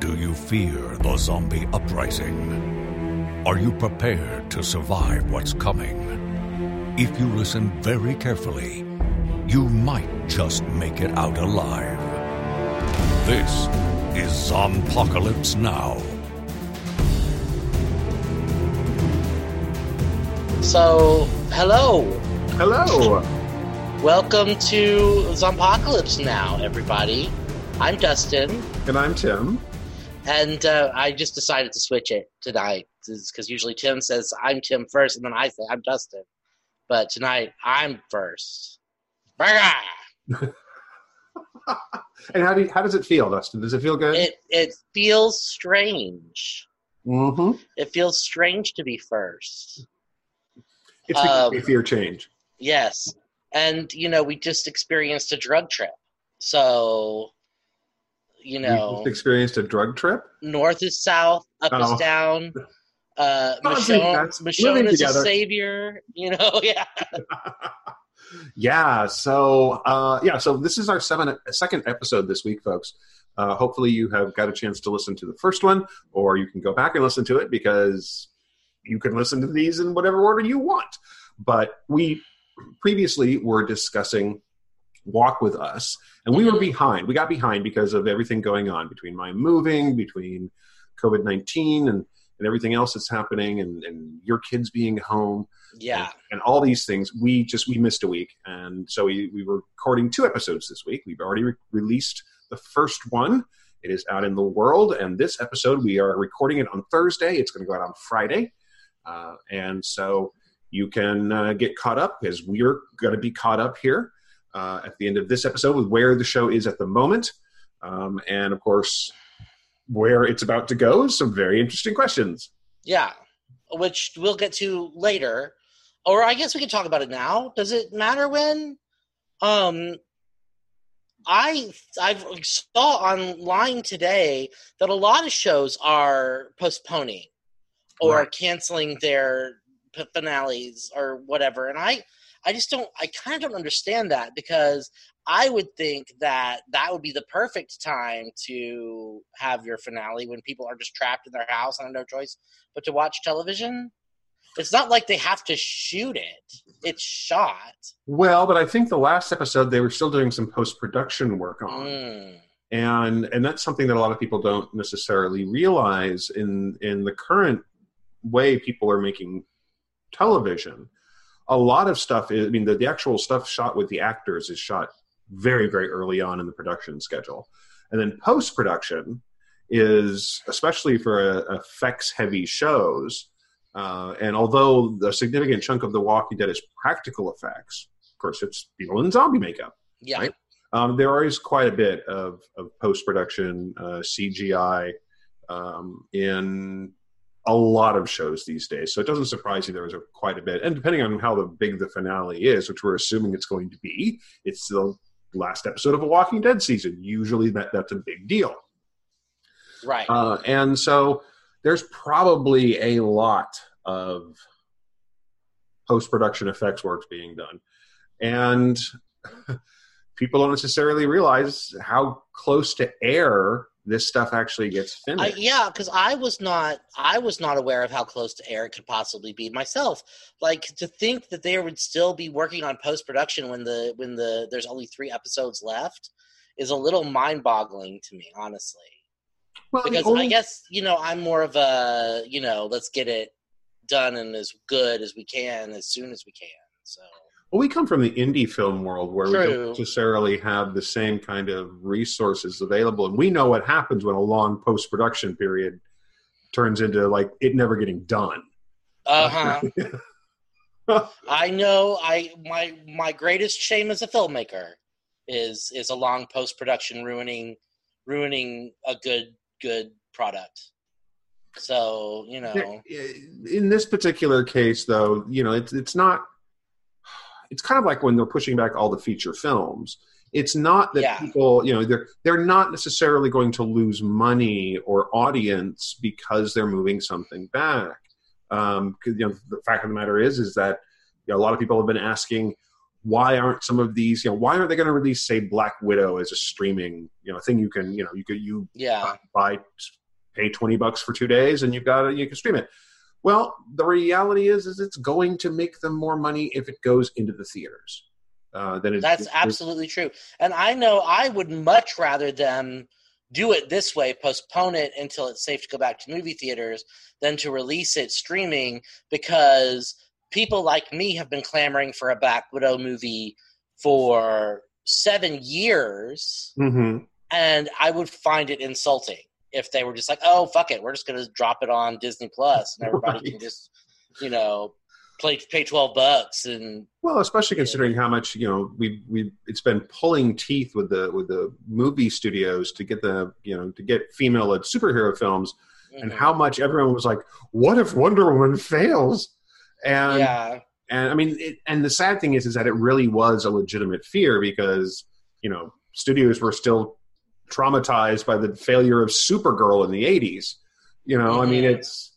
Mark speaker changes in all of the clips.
Speaker 1: Do you fear the zombie uprising? Are you prepared to survive what's coming? If you listen very carefully, you might just make it out alive. This is Zombpocalypse Now.
Speaker 2: So, hello.
Speaker 3: Hello.
Speaker 2: Welcome to Zombpocalypse Now, everybody. I'm Dustin,
Speaker 3: And I'm Tim.
Speaker 2: And uh, I just decided to switch it tonight because usually Tim says I'm Tim first, and then I say I'm Dustin. But tonight I'm first.
Speaker 3: And how do you, how does it feel, Dustin? Does it feel good?
Speaker 2: It it feels strange.
Speaker 3: mm-hmm.
Speaker 2: It feels strange to be first.
Speaker 3: It's
Speaker 2: Um,
Speaker 3: we fear change.
Speaker 2: Yes, and you know we just experienced a drug trip, so you know.
Speaker 3: just experienced a drug trip.
Speaker 2: north is south, up
Speaker 3: Oh.
Speaker 2: is down. Uh,
Speaker 3: Oh,
Speaker 2: Michonne, Michonne is a savior, you know. Yeah,
Speaker 3: yeah. So uh, yeah. So this is our seven, second episode this week, folks. Uh, hopefully, you have got a chance to listen to the first one, or you can go back and listen to it because you can listen to these in whatever order you want. But we previously were discussing Walk with Us, and we were
Speaker 2: Mhm.
Speaker 3: behind. We got behind because of everything going on between my moving, between COVID 19, and, and everything else that's happening, and, and your kids being home
Speaker 2: yeah.
Speaker 3: and, and all these things. We just we missed a week. And so we, we were recording two episodes this week. We've already re- released the first one. It is out in the world. And this episode we are recording it on thursday. It's going to go out on friday. Uh, and so you can uh, get caught up as we're going to be caught up here uh, at the end of this episode with where the show is at the moment um, and of course where it's about to go some very interesting questions
Speaker 2: Yeah, which we'll get to later, or I guess we can talk about it now. Does it matter when? Um, I I've saw online today that a lot of shows are postponing or
Speaker 3: Right.
Speaker 2: canceling their finales or whatever, and I I just don't I kind of don't understand that because I would think that that would be the perfect time to have your finale when people are just trapped in their house and have no choice but to watch television. It's not like they have to shoot it; it's shot.
Speaker 3: Well, but I think the last episode they were still doing some post production work on,
Speaker 2: Mm.
Speaker 3: and and that's something that a lot of people don't necessarily realize in in the current way people are making television. A lot of stuff is, I mean, the, the actual stuff shot with the actors is shot very very early on in the production schedule, and then post production is especially for uh, effects heavy shows. Uh, and although a significant chunk of The Walking Dead is practical effects, of course, it's people in zombie makeup.
Speaker 2: Yeah,
Speaker 3: Right. Um, there is quite a bit of, of post production uh, CGI um, in a lot of shows these days. So it doesn't surprise you there is a, quite a bit. And depending on how the big the finale is, which we're assuming it's going to be, it's the last episode of a Walking Dead season. Usually that, that's a big deal.
Speaker 2: right.
Speaker 3: Uh, and so there's probably a lot of post production effects works being done. And people don't necessarily realize how close to air this stuff actually gets
Speaker 2: I,
Speaker 3: finished.
Speaker 2: yeah, because I was not I was not aware of how close to air it could possibly be myself. Like to think that they would still be working on post production when the when the there's only three episodes left is a little mind boggling to me, honestly.
Speaker 3: Well, the
Speaker 2: Because I guess you know I'm more of a you know let's get it done and as good as we can as soon as we can. So
Speaker 3: Well, we come from the indie film world where we don't necessarily have the same kind of resources available, and we know what happens when a long post production period turns into like it never getting done.
Speaker 2: uh huh. I know. I my my greatest shame as a filmmaker is is a long post production ruining ruining a good good product. So you know,
Speaker 3: in this particular case, though, you know, it's it's not. It's kind of like when they're pushing back all the feature films. It's not that
Speaker 2: Yeah.
Speaker 3: people, you know, they're they're not necessarily going to lose money or audience because they're moving something back. Um, 'cause, you know, the fact of the matter is, is that you know, a lot of people have been asking, why aren't some of these you know why aren't they going to release say black widow as a streaming you know thing you can you know you could you
Speaker 2: Yeah.
Speaker 3: buy pay 20 bucks for two days and you've got it you can stream it well the reality is is it's going to make them more money if it goes into the theaters uh, than it,
Speaker 2: That's
Speaker 3: it-
Speaker 2: absolutely true. And I know I would much rather them do it this way, postpone it until it's safe to go back to movie theaters, than to release it streaming because people like me have been clamoring for a Black Widow movie for seven years,
Speaker 3: Mhm.
Speaker 2: and I would find it insulting if they were just like, "Oh, fuck it, we're just going to drop it on Disney Plus, and everybody can just, you know, play pay twelve bucks and
Speaker 3: Well, especially
Speaker 2: Yeah.
Speaker 3: considering how much you know we we it's been pulling teeth with the with the movie studios to get the you know to get female led superhero films, and
Speaker 2: Mhm.
Speaker 3: how much everyone was like, "What if Wonder Woman fails?" And
Speaker 2: yeah,
Speaker 3: and I mean, it, and the sad thing is, is that it really was a legitimate fear because you know studios were still traumatized by the failure of Supergirl in the '80s. You know, I mean,
Speaker 2: Mhm.
Speaker 3: it's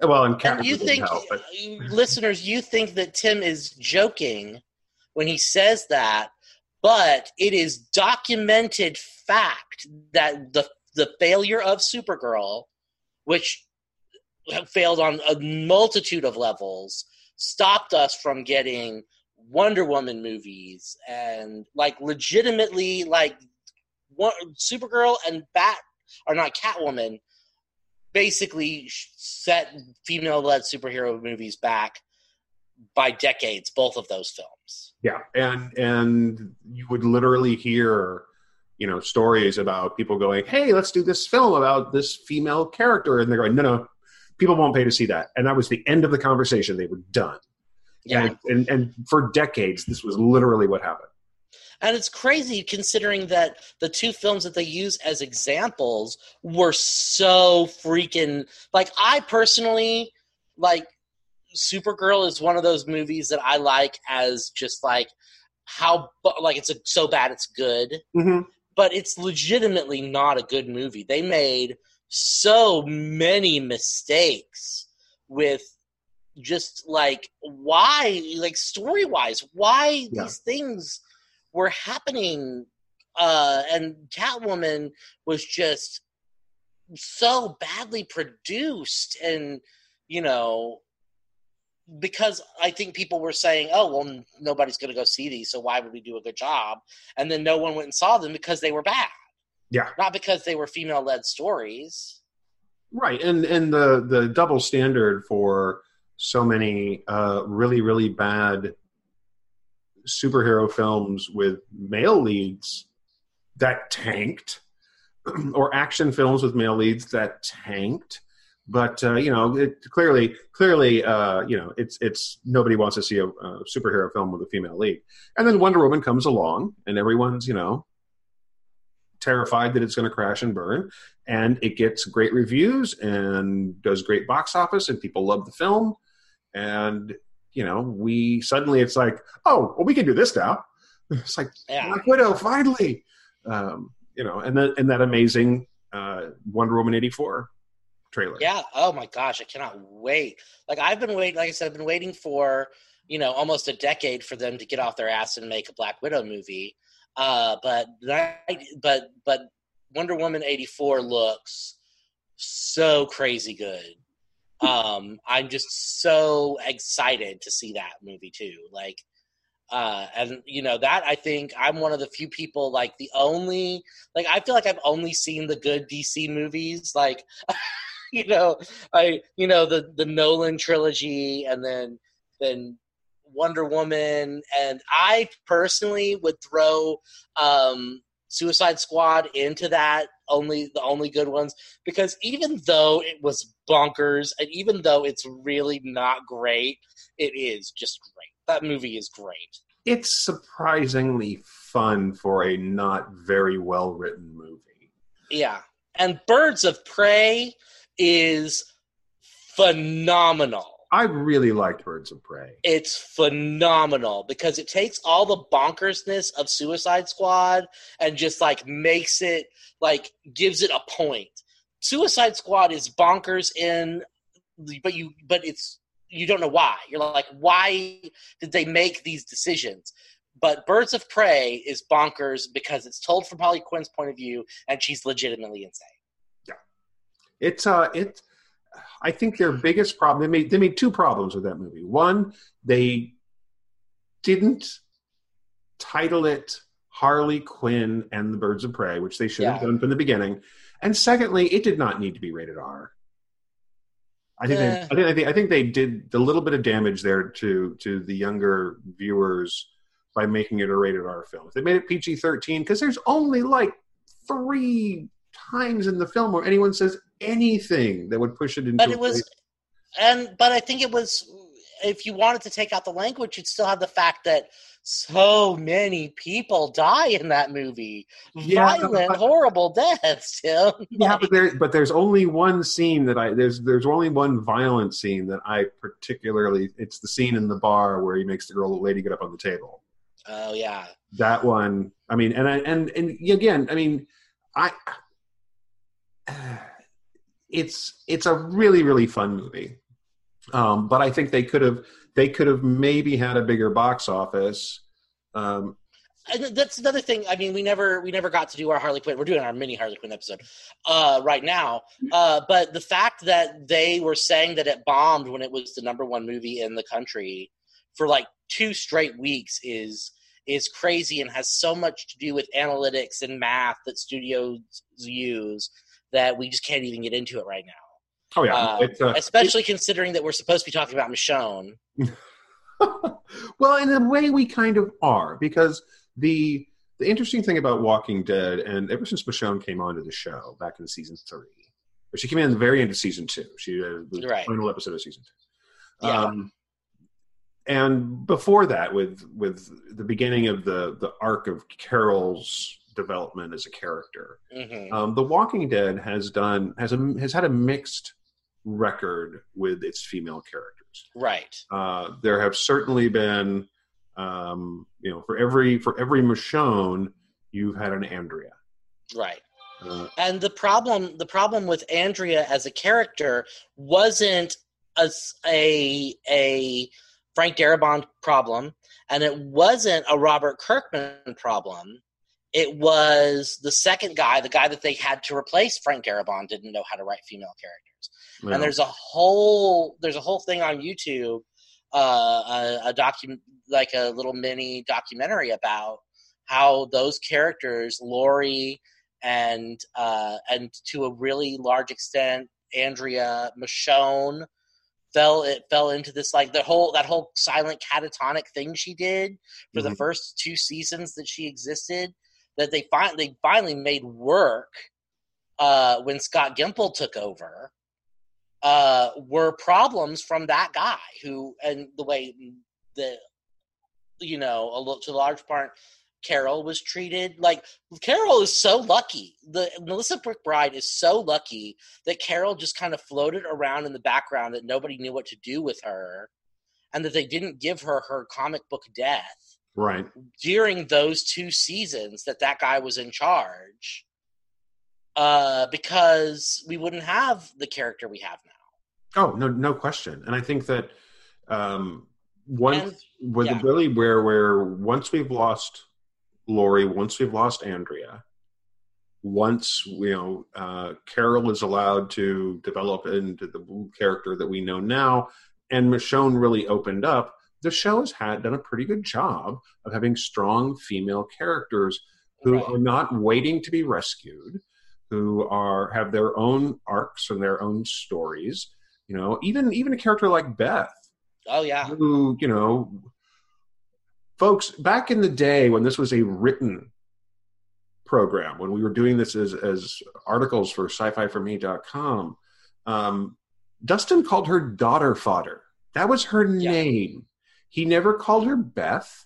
Speaker 3: well, and Catwoman
Speaker 2: you think,
Speaker 3: help, but
Speaker 2: listeners, you think that Tim is joking when he says that, but it is documented fact that the the failure of Supergirl, which failed on a multitude of levels, stopped us from getting Wonder Woman movies and like legitimately like one, Supergirl and Bat are not Catwoman basically set female-led superhero movies back by decades. Both of those films.
Speaker 3: Yeah, and and you would literally hear, you know, stories about people going, "Hey, let's do this film about this female character," and they're going, "No, no, people won't pay to see that." And that was the end of the conversation. They were done.
Speaker 2: Yeah,
Speaker 3: And and, and for decades, this was literally what happened.
Speaker 2: And it's crazy considering that the two films that they use as examples were so freaking like. I personally like Supergirl is one of those movies that I like as just like how like it's a, so bad it's good.
Speaker 3: Mm-hmm.
Speaker 2: but it's legitimately not a good movie. They made so many mistakes with just like why like story wise why
Speaker 3: Yeah.
Speaker 2: these things were happening uh and Catwoman was just so badly produced and you know because I think people were saying, "Oh, well, nobody's going to go see these, so why would we do a good job?" And then no one went and saw them because they were bad,
Speaker 3: Yeah,
Speaker 2: not because they were female-led stories.
Speaker 3: right. And and the the double standard for so many uh, really really bad superhero films with male leads that tanked, or action films with male leads that tanked. But uh, you know, it clearly, clearly, uh, you know, it's it's nobody wants to see a, a superhero film with a female lead. And then Wonder Woman comes along, and everyone's you know terrified that it's going to crash and burn. And it gets great reviews and does great box office, and people love the film. And you know, we suddenly it's like, oh, well, we can do this now. It's like
Speaker 2: Yeah,
Speaker 3: Black Widow, finally. Um, you know, and then and that amazing uh, Wonder Woman eighty four trailer.
Speaker 2: yeah. Oh my gosh, I cannot wait. Like I've been waiting. Like I said, I've been waiting for you know almost a decade for them to get off their ass and make a Black Widow movie. Uh, but that- but but Wonder Woman eighty four looks so crazy good. Um, I'm just so excited to see that movie too. Like, uh, and you know that I think I'm one of the few people like the only like I feel like I've only seen the good DC movies. Like, you know, I you know the the Nolan trilogy, and then then Wonder Woman, and I personally would throw um, Suicide Squad into that only the only good ones because even though it was bonkers and even though it's really not great, it is just great. That movie is great.
Speaker 3: It's surprisingly fun for a not very well written movie.
Speaker 2: Yeah. And Birds of Prey is phenomenal.
Speaker 3: I really liked Birds of Prey.
Speaker 2: It's phenomenal because it takes all the bonkersness of Suicide Squad and just like makes it like gives it a point. Suicide Squad is bonkers in but you but it's you don't know why. You're like, why did they make these decisions? But Birds of Prey is bonkers because it's told from Harley Quinn's point of view, and she's legitimately insane.
Speaker 3: Yeah, it's uh, it. I think their biggest problem they made they made two problems with that movie. One, they didn't title it Harley Quinn and the Birds of Prey, which they should yeah. have done from the beginning. And secondly, it did not need to be rated R. I think, they, eh. I think I think I think they did a little bit of damage there to to the younger viewers by making it a rated R film. If they made it PG thirteen, because there's only like three times in the film where anyone says anything that would push it into.
Speaker 2: But it was, and but I think it was. If you wanted to take out the language, you'd still have the fact that so many people die in that movie. Yeah, Violent, but, horrible deaths, Tim.
Speaker 3: Yeah, but there, but there's only one scene that I there's there's only one violent scene that I particularly. It's the scene in the bar where he makes the girl the lady get up on the table.
Speaker 2: Oh yeah,
Speaker 3: that one. I mean, and I and and again, I mean, I. It's it's a really really fun movie, um, but I think they could have they could have maybe had a bigger box office. Um,
Speaker 2: that's another thing. I mean, we never we never got to do our Harley Quinn. We're doing our mini Harley Quinn episode uh, right now. Uh, but the fact that they were saying that it bombed when it was the number one movie in the country for like two straight weeks is is crazy and has so much to do with analytics and math that studios use that we just can't even get into it right now.
Speaker 3: Oh yeah, uh,
Speaker 2: uh, especially considering that we're supposed to be talking about Michonne.
Speaker 3: well, in a way, we kind of are because the the interesting thing about Walking Dead, and ever since Michonne came onto the show back in season three, or she came in at the very end of season two, she uh, the right. final episode of season two. Yeah. Um, and before that, with with the beginning of the the arc of Carol's development as a character, mm-hmm. um, The Walking Dead has done has a has had a mixed record with its female characters.
Speaker 2: Right.
Speaker 3: Uh, there have certainly been, um, you know, for every for every Michonne, you've had an Andrea.
Speaker 2: Right. Uh, and the problem the problem with Andrea as a character wasn't a a, a Frank Darabont problem, and it wasn't a Robert Kirkman problem. It was the second guy, the guy that they had to replace Frank Darabont, didn't know how to write female characters. And there's a whole there's a whole thing on YouTube, uh, a, a document like a little mini documentary about how those characters, Lori and uh, and to a really large extent, Andrea Michonne, fell it fell into this like the whole that whole silent catatonic thing she did for mm-hmm. the first two seasons that she existed that they finally finally made work uh, when Scott Gimple took over uh, were problems from that guy who, and the way the, you know, a, little to a large part, Carol was treated. Like Carol is so lucky. The Melissa McBride is so lucky that Carol just kind of floated around in the background that nobody knew what to do with her, and that they didn't give her her comic book death.
Speaker 3: Right
Speaker 2: during those two seasons that that guy was in charge, uh, because we wouldn't have the character we have now.
Speaker 3: Oh no, no question. And I think that um, once and, with yeah. really where where once we've lost Lori, once we've lost Andrea, once you know uh, Carol is allowed to develop into the character that we know now, and Michonne really opened up, the show has had done a pretty good job of having strong female characters who right. are not waiting to be rescued, who are have their own arcs and their own stories, you know, even even a character like Beth.
Speaker 2: Oh yeah.
Speaker 3: Who you know, folks back in the day when this was a written program, when we were doing this as as articles for sci-fi4me.com, um, Dustin called her daughter fodder. That was her yeah. name. He never called her Beth.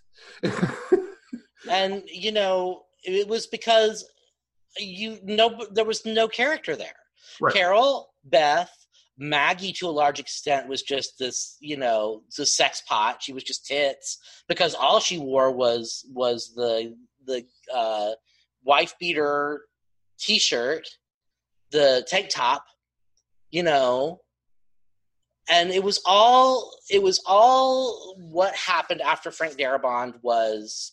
Speaker 2: and you know, it was because you know there was no character there. Right. Carol, Beth, Maggie, to a large extent, was just this, you know, the sex pot. She was just tits because all she wore was was the the uh, wife beater T-shirt, the tank top, you know, and it was all it was all what happened after Frank Darabont was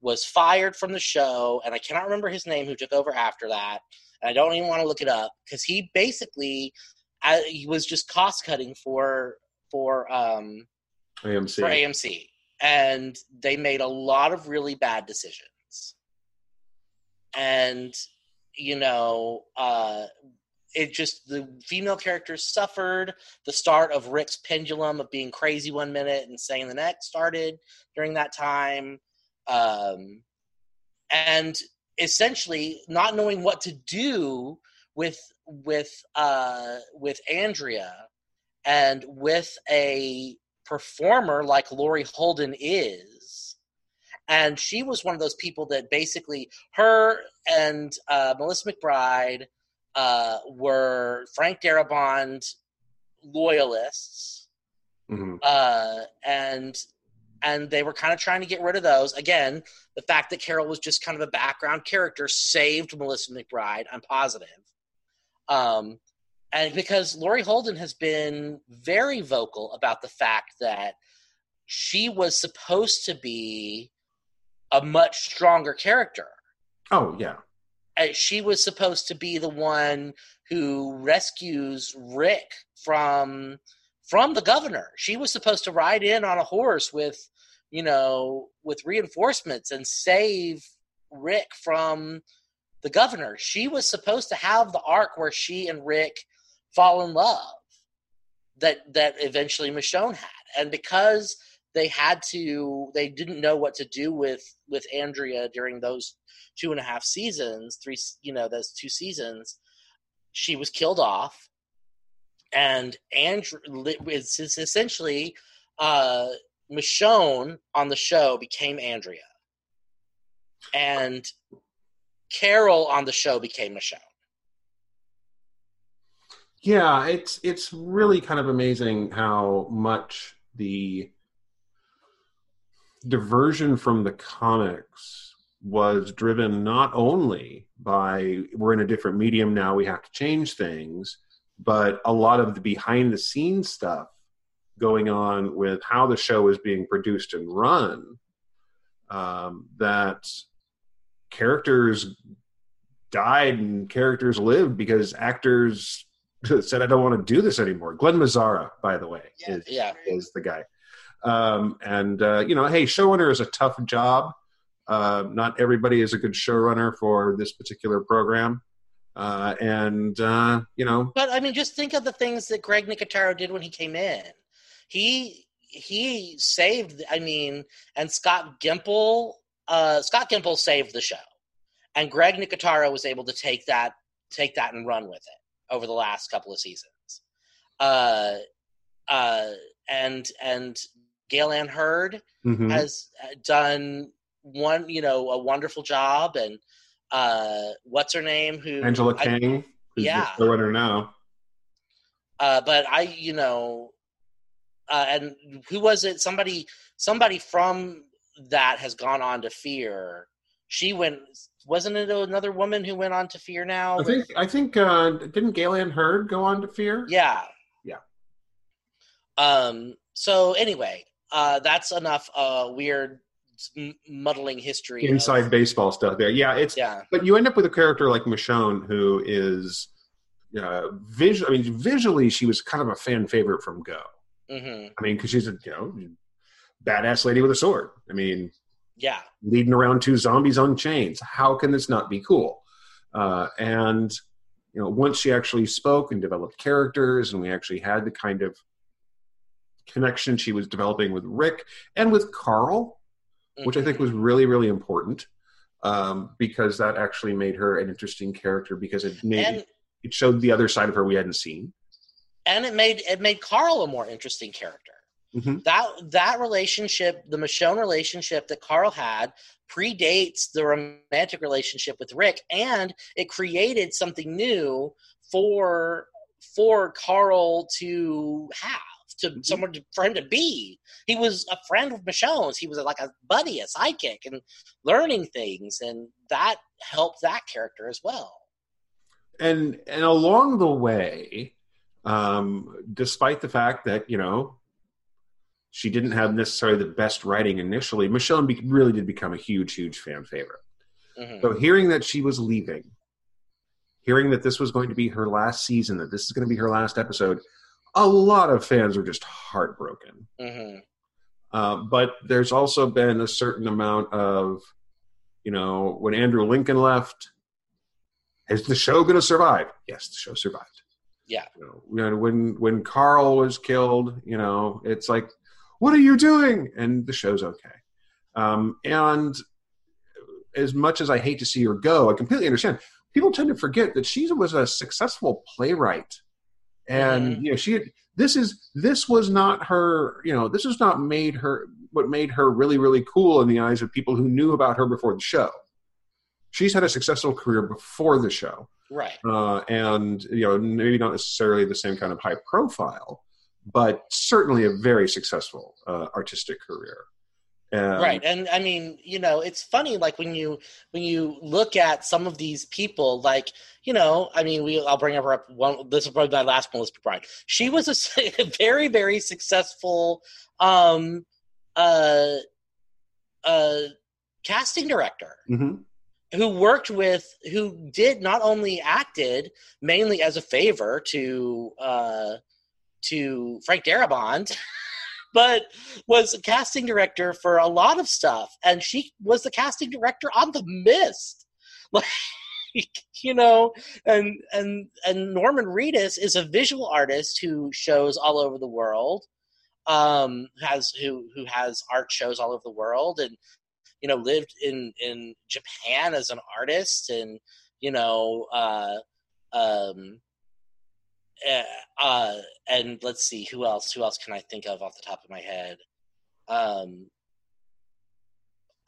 Speaker 2: was fired from the show, and I cannot remember his name who took over after that. And I don't even want to look it up because he basically uh, he was just cost cutting for for um
Speaker 3: AMC.
Speaker 2: for AMC, and they made a lot of really bad decisions. And you know, uh, it just the female characters suffered. The start of Rick's pendulum of being crazy one minute and saying the next started during that time, um, and essentially not knowing what to do with with uh, with Andrea and with a performer like Laurie Holden is. And she was one of those people that basically her and uh, Melissa McBride uh, were Frank Darabont loyalists,
Speaker 3: hmm
Speaker 2: uh, and and they were kind of trying to get rid of those. Again, the fact that Carol was just kind of a background character saved Melissa McBride. I'm positive, um, and because Laurie Holden has been very vocal about the fact that she was supposed to be a much stronger character
Speaker 3: Oh yeah.
Speaker 2: Uh, she was supposed to be the one who rescues Rick from from the governor. She was supposed to ride in on a horse with, you know, with reinforcements and save Rick from the governor. She was supposed to have the arc where she and Rick fall in love that that eventually Michonne had. And because they had to they didn't know what to do with with Andrea during those two and a half seasons, three, you know, those two seasons, she was killed off, and Andrew it's, essentially uh, Michonne on the show became Andrea, and Carol on the show became Michonne.
Speaker 3: Yeah, it's it's really kind of amazing how much the diversion from the comics was driven not only by we're in a different medium now, we have to change things, but a lot of the behind the scenes stuff going on with how the show is being produced and run. Um, that characters died and characters lived because actors said, "I don't want to do this anymore." Glen Mazzara, by the way, is
Speaker 2: Yeah,
Speaker 3: is the guy. Um, and uh, you know, hey, showrunner is a tough job. Uh, not everybody is a good showrunner for this particular program. Uh, and uh, you know,
Speaker 2: but I mean, just think of the things that Greg Nicotero did when he came in. He he saved. I mean, and Scott Gimple. Uh, Scott Gimple saved the show, and Greg Nicotero was able to take that take that and run with it over the last couple of seasons. Uh, uh, and and Gale Anne Hurd
Speaker 3: mhm.
Speaker 2: has done one, you know, a wonderful job, and uh, what's her name? Who
Speaker 3: Angela
Speaker 2: I-
Speaker 3: who's
Speaker 2: yeah.
Speaker 3: the showrunner now.
Speaker 2: uh, but I, you know, uh, and who was it? Somebody, somebody from that has gone on to Fear. She went. Wasn't it another woman who went on to Fear now?
Speaker 3: I think I think uh, didn't Gail Galen Hurd go on to Fear?
Speaker 2: Yeah.
Speaker 3: Yeah.
Speaker 2: Um. So anyway, uh, that's enough. Uh, weird muddling history. of-
Speaker 3: Inside baseball stuff there. Yeah, it's
Speaker 2: yeah.
Speaker 3: but you end up with a character like Michonne who is uh, visual. I mean, visually, she was kind of a fan favorite from Go.
Speaker 2: hmm
Speaker 3: I mean, because she's a you know badass lady with a sword. I mean,
Speaker 2: Yeah.
Speaker 3: leading around two zombies on chains. How can this not be cool? Uh, and you know, once she actually spoke and developed characters, and we actually had the kind of connection she was developing with Rick and with Carl, which I think
Speaker 2: Mhm.
Speaker 3: was really, really important um, because that actually made her an interesting character because it made
Speaker 2: and
Speaker 3: it showed the other side of her we hadn't seen.
Speaker 2: and it made it made Carl a more interesting character.
Speaker 3: Mhm.
Speaker 2: That that relationship, the Michonne relationship that Carl had, predates the romantic relationship with Rick, and it created something new for for Carl to have to
Speaker 3: Mhm.
Speaker 2: someone to, for him to be. He was a friend of Michonne's. He was like a buddy, a sidekick, and learning things, and that helped that character as well.
Speaker 3: and and along the way um, despite the fact that you know she didn't have necessarily the best writing initially. Michonne be- really did become a huge, huge fan favorite.
Speaker 2: Mhm.
Speaker 3: So hearing that she was leaving, hearing that this was going to be her last season, that this is going to be her last episode, a lot of fans were just heartbroken.
Speaker 2: Mhm.
Speaker 3: Uh, but there's also been a certain amount of, you know, when Andrew Lincoln left, is the show going to survive? Yes, the show survived.
Speaker 2: Yeah.
Speaker 3: You know, you know, when when Carl was killed, you know, it's like, what are you doing? And the show's okay. Um, and as much as I hate to see her go, I completely understand. People tend to forget that she was a successful playwright, and
Speaker 2: Mhm.
Speaker 3: you know, she had, this is this was not her. You know, this was not made her what made her really really cool in the eyes of people who knew about her before the show. She's had a successful career before the show
Speaker 2: Right.
Speaker 3: uh, and you know maybe not necessarily the same kind of high profile, but certainly a very successful uh, artistic career. And,
Speaker 2: right and i mean you know it's funny like when you when you look at some of these people like you know i mean we i'll bring her up one this is probably my last one. Let's Melissa McBride she was a, very very successful um uh uh casting director
Speaker 3: Mhm.
Speaker 2: who worked with who did not only acted mainly as a favor to uh to Frank Darabont but was a casting director for a lot of stuff and she was the casting director on the mist. Like you know and and and Norman Reedus is a visual artist who shows all over the world um has who who has art shows all over the world and you know lived in in Japan as an artist and you know uh um uh, uh and let's see who else who else can I think of off the top of my head um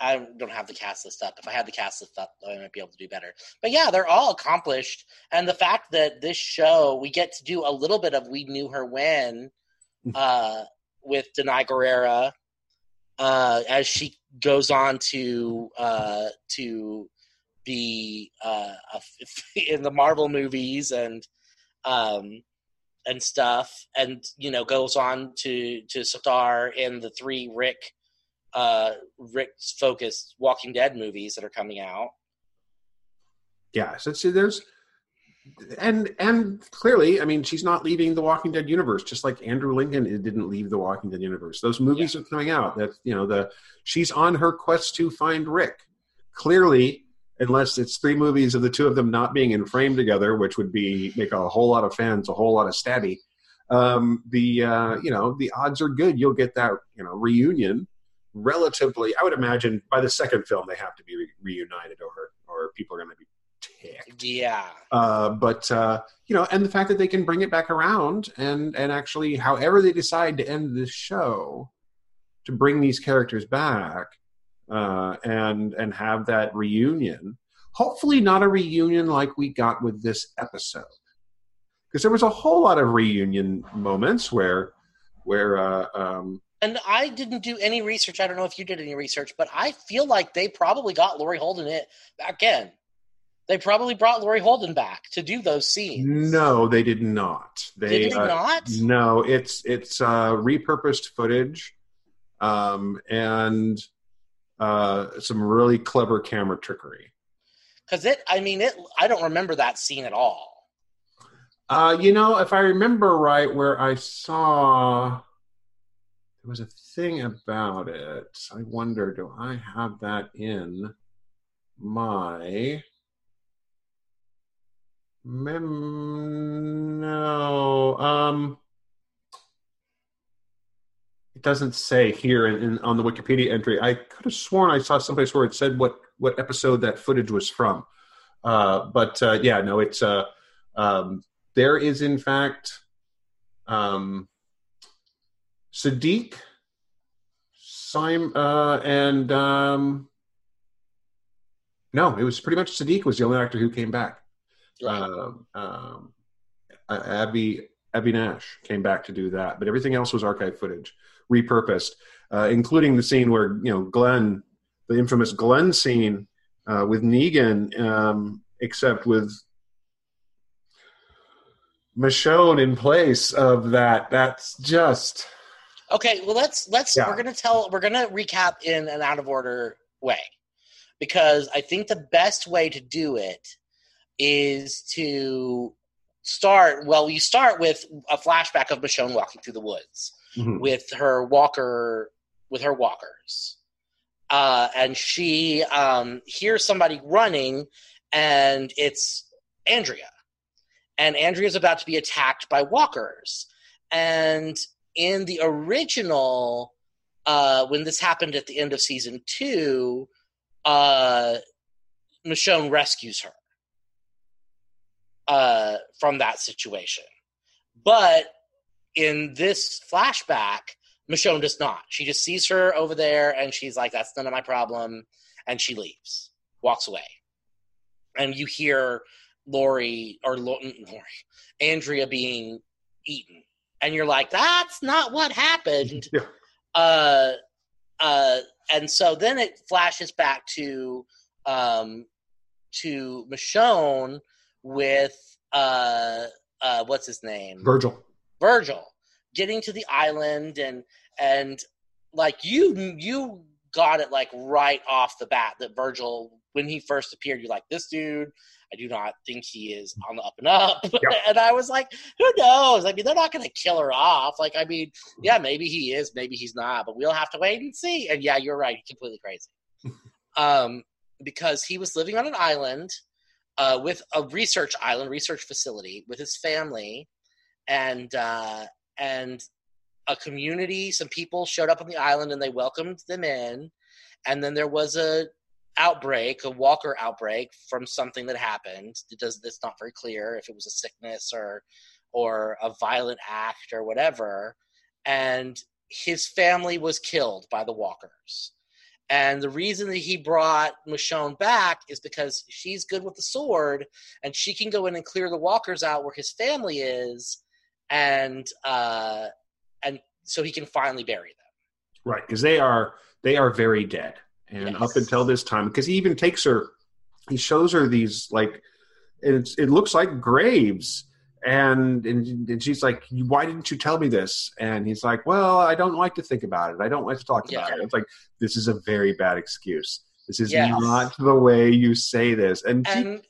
Speaker 2: I don't have the cast list up. If I had the cast list up, I might be able to do better. But yeah, they're all accomplished. And the fact that this show, we get to do a little bit of We Knew Her When uh, with Danai Gurira uh, as she goes on to uh, to be uh, a- in the Marvel movies and um, and stuff, and you know goes on to to star in the three Rick uh, Rick's focused Walking Dead movies that are coming out.
Speaker 3: yeah, so, so there's and and clearly, I mean, she's not leaving the Walking Dead universe, just like Andrew Lincoln didn't leave the Walking Dead universe. Those movies are coming out. That you know, the she's on her quest to find Rick. Clearly, unless it's three movies of the two of them not being in frame together, which would be make a whole lot of fans a whole lot of stabby. Um, the uh, you know the odds are good you'll get that you know reunion relatively. I would imagine by the second film they have to be re- reunited, or or people are going to be ticked.
Speaker 2: Yeah,
Speaker 3: Uh, but uh, you know, and the fact that they can bring it back around and and actually, however they decide to end this show, to bring these characters back uh, and and have that reunion. Hopefully, not a reunion like we got with this episode, because there was a whole lot of reunion moments where where uh, um,
Speaker 2: and I didn't do any research. I don't know if you did any research, but I feel like they probably got Laurie Holden it back in. They probably brought Laurie Holden back to do those scenes.
Speaker 3: no, they did not. They,
Speaker 2: did they
Speaker 3: uh,
Speaker 2: not?
Speaker 3: No, it's it's uh, repurposed footage, um, and uh, some really clever camera trickery.
Speaker 2: Because it, I mean, it. I don't remember that scene at all.
Speaker 3: Uh, you know, if I remember right, where I saw there was a thing about it. I wonder, do I have that in my mem? No. Um, it doesn't say here in, in on the Wikipedia entry. I could have sworn I saw someplace where it said what what episode that footage was from. Uh, but uh, yeah, no, it's uh, um, there is in fact um, Siddiq, Simon, uh, and um, no, it was pretty much Siddiq was the only actor who came back. Um, um, Avi Avi Nash came back to do that, but everything else was archive footage, repurposed, uh, including the scene where you know Glenn, the infamous Glenn scene uh, with Negan, um, except with Michonne in place of that. That's just
Speaker 2: Okay, well let's let's
Speaker 3: Yeah.
Speaker 2: we're gonna tell we're gonna recap in an out of order way because I think the best way to do it is to start well you start with a flashback of Michonne walking through the woods
Speaker 3: Mhm.
Speaker 2: with her walker with her walkers. Uh, and she um, hears somebody running and it's andrea. And andrea's about to be attacked by walkers. And in the original uh, when this happened at the end of season two uh, michonne rescues her uh, from that situation. But in this flashback Michonne does not. She just sees her over there and she's like, that's none of my problem. And she leaves, walks away. And you hear Lori, or mm, Lori, Andrea being eaten. And you're like, that's not what happened.
Speaker 3: Yeah.
Speaker 2: Uh, uh, and so then it flashes back to um, to Michonne with uh, uh, what's his name?
Speaker 3: Virgil.
Speaker 2: Virgil getting to the island and and like you you got it like right off the bat that Virgil when he first appeared you're like this dude I do not think he is on the up and up. And I was like who knows? I mean they're not going to kill her off. Like I mean yeah maybe he is maybe he's not but we'll have to wait and see. And yeah you're right completely crazy. Um because he was living on an island uh, with a research island research facility with his family and uh, and a community, some people showed up on the island and they welcomed them in. And then there was a outbreak, a Walker outbreak from something that happened. It does it's not very clear if it was a sickness or or a violent act or whatever. And his family was killed by the Walkers. And the reason that he brought Michonne back is because she's good with the sword and she can go in and clear the walkers out where his family is and uh and so he can finally bury them
Speaker 3: Right, because they are they are very dead, and
Speaker 2: Yes.
Speaker 3: up until this time, because he even takes her, he shows her these like, it's it looks like graves, and and, and she's like, "Why didn't you tell me this?" And he's like, "Well, I don't like to think about it. I don't like to talk about it." It's like this is a very bad excuse. This is
Speaker 2: Yes.
Speaker 3: not the way you say this, and, she-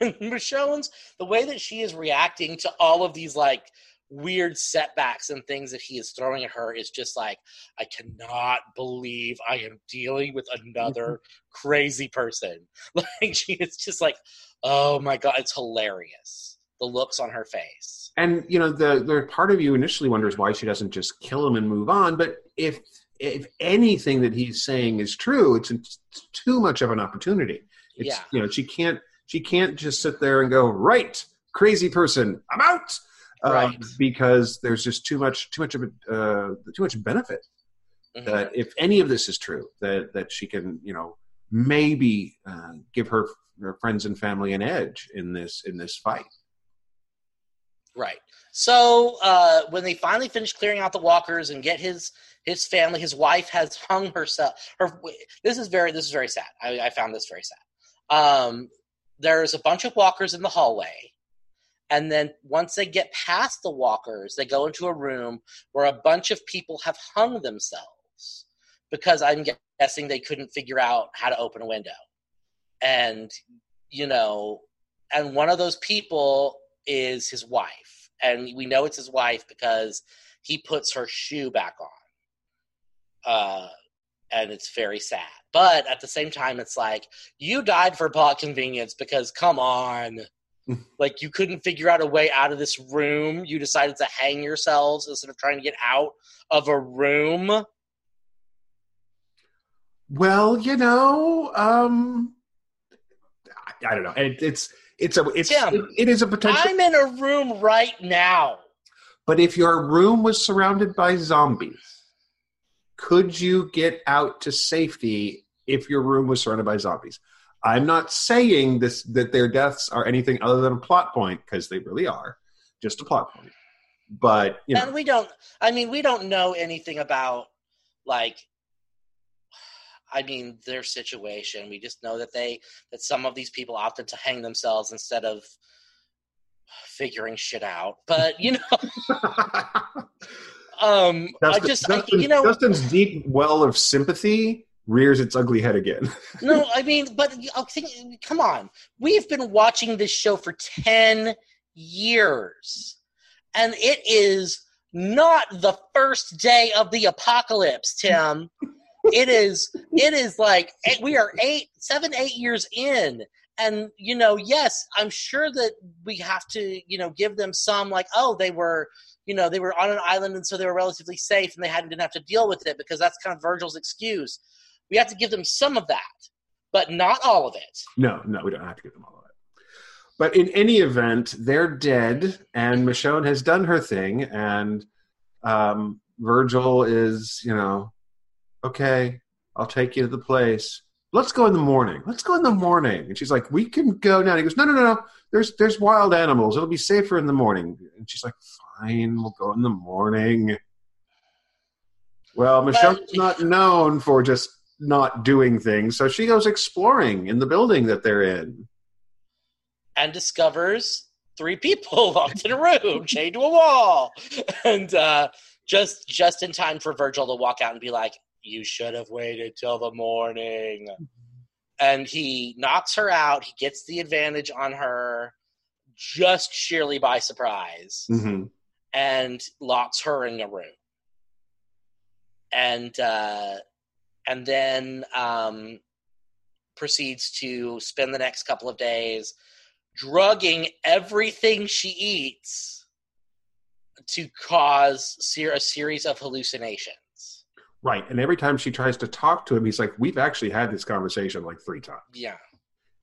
Speaker 2: and Michonne's the way that she is reacting to all of these like weird setbacks and things that he is throwing at her is just like I cannot believe I am dealing with another mm-hmm. crazy person. Like she is just like, oh my god, it's hilarious. The looks on her face.
Speaker 3: and you know the the part of you initially wonders why she doesn't just kill him and move on but if if anything that he's saying is true it's, it's too much of an opportunity it's
Speaker 2: Yeah.
Speaker 3: you know she can't she can't just sit there and go right crazy person i'm out um,
Speaker 2: Right.
Speaker 3: because there's just too much too much of a uh, too much benefit
Speaker 2: Mhm.
Speaker 3: that if any of this is true that that she can you know maybe uh, give her, her friends and family an edge in this in this fight
Speaker 2: Right. So uh, when they finally finish clearing out the walkers and get his his family, his wife has hung herself. Her. This is very this is very sad. I, I found this very sad. Um, there's a bunch of walkers in the hallway, and then once they get past the walkers, they go into a room where a bunch of people have hung themselves because I'm guessing they couldn't figure out how to open a window, and you know, and one of those people is his wife. And we know it's his wife because he puts her shoe back on. Uh, and it's very sad. But at the same time, it's like, you died for plot convenience because come on. Like, you couldn't figure out a way out of this room. You decided to hang yourselves instead of trying to get out of a room.
Speaker 3: Well, you know, um, I, I don't know. It, it's it's a it's
Speaker 2: Tim,
Speaker 3: it, it is a potential.
Speaker 2: I'm in a room right now.
Speaker 3: but if your room was surrounded by zombies, could you get out to safety if your room was surrounded by zombies? I'm not saying this that their deaths are anything other than a plot point because they really are, just a plot point. But you know,
Speaker 2: and we don't i mean we don't know anything about like i mean their situation we just know that they that some of these people opted to hang themselves instead of figuring shit out. But you know, um, I
Speaker 3: Dustin-
Speaker 2: just I, you know,
Speaker 3: Dustin's deep well of sympathy rears its ugly head again.
Speaker 2: no, I mean, but oh, I think, come on, we've been watching this show for ten years, and it is not the first day of the apocalypse, Tim. it is. It is like eight, we are eight, seven, eight years in. And you know, yes, I'm sure that we have to, you know, give them some like, oh, they were, you know, they were on an island and so they were relatively safe and they hadn't didn't have to deal with it because that's kind of Virgil's excuse. We have to give them some of that, but not all of it.
Speaker 3: No, no, we don't have to give them all of it. But in any event, they're dead, and Michonne has done her thing, and um, Virgil is, you know, okay, I'll take you to the place. Let's go in the morning. Let's go in the morning. And she's like, we can go now. And he goes, no, no, no, no. There's there's wild animals. It'll be safer in the morning. And she's like, fine, we'll go in the morning. Well, Michonne's not known for just not doing things, so she goes exploring in the building that they're in.
Speaker 2: and discovers three people locked in a room, chained to a wall, and uh, just just in time for Virgil to walk out and be like, "You should have waited till the morning." And he knocks her out. He gets the advantage on her, just sheerly by surprise,
Speaker 3: Mm-hmm.
Speaker 2: and locks her in a room. And uh, and then um, proceeds to spend the next couple of days drugging everything she eats to cause ser- a series of hallucinations.
Speaker 3: Right. And every time she tries to talk to him, he's like, We've actually had this conversation like three times.
Speaker 2: Yeah.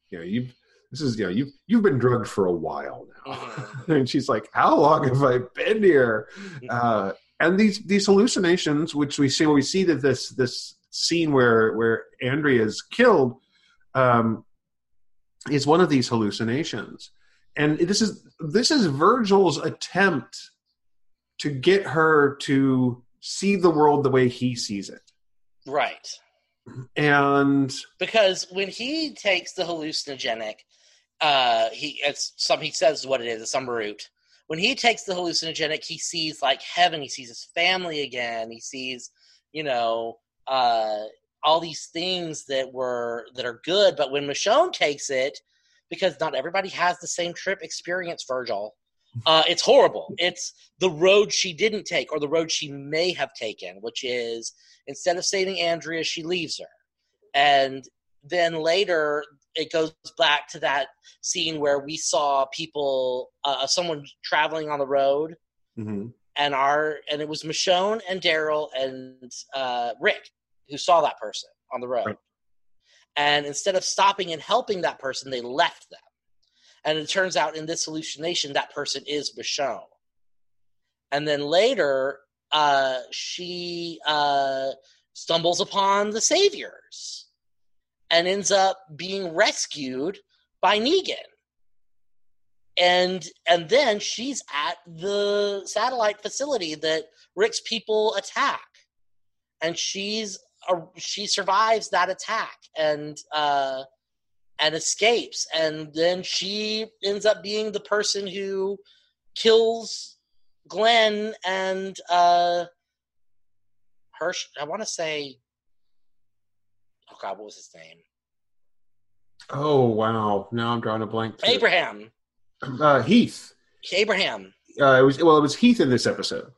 Speaker 3: You know, you've this is you know, you've you've been drugged for a while now.
Speaker 2: Mhm.
Speaker 3: and she's like, How long have I been here?
Speaker 2: Mm-hmm.
Speaker 3: Uh and these these hallucinations, which we see we see that this this scene where where Andrea is killed, um, is one of these hallucinations. And this is this is Virgil's attempt to get her to see the world the way he sees it.
Speaker 2: Right.
Speaker 3: And
Speaker 2: Because when he takes the hallucinogenic, uh, he it's some he says what it is, it's some root. When he takes the hallucinogenic, he sees like heaven. He sees his family again. He sees, you know, uh, all these things that were that are good. But when Michonne takes it, because not everybody has the same trip experience, Virgil. Uh, it's horrible. It's the road she didn't take, or the road she may have taken, which is instead of saving Andrea, she leaves her. And then later, it goes back to that scene where we saw people, uh, someone traveling on the road,
Speaker 3: mhm.
Speaker 2: and our and it was Michonne and Daryl and uh, Rick who saw that person on the road.
Speaker 3: Right.
Speaker 2: And instead of stopping and helping that person, they left them. And it turns out in this hallucination, that person is Michonne. And then later, uh, she uh, stumbles upon the Saviors and ends up being rescued by Negan. And and then she's at the satellite facility that Rick's people attack, and she's uh, she survives that attack and uh, and escapes, and then she ends up being the person who kills Glenn and uh, Hirsch. I want to say, oh God, what was his name?
Speaker 3: Oh wow! Now I'm drawing a blank. too.
Speaker 2: Abraham.
Speaker 3: Uh, Heath.
Speaker 2: Abraham.
Speaker 3: Uh, it was well. It was Heath in this episode.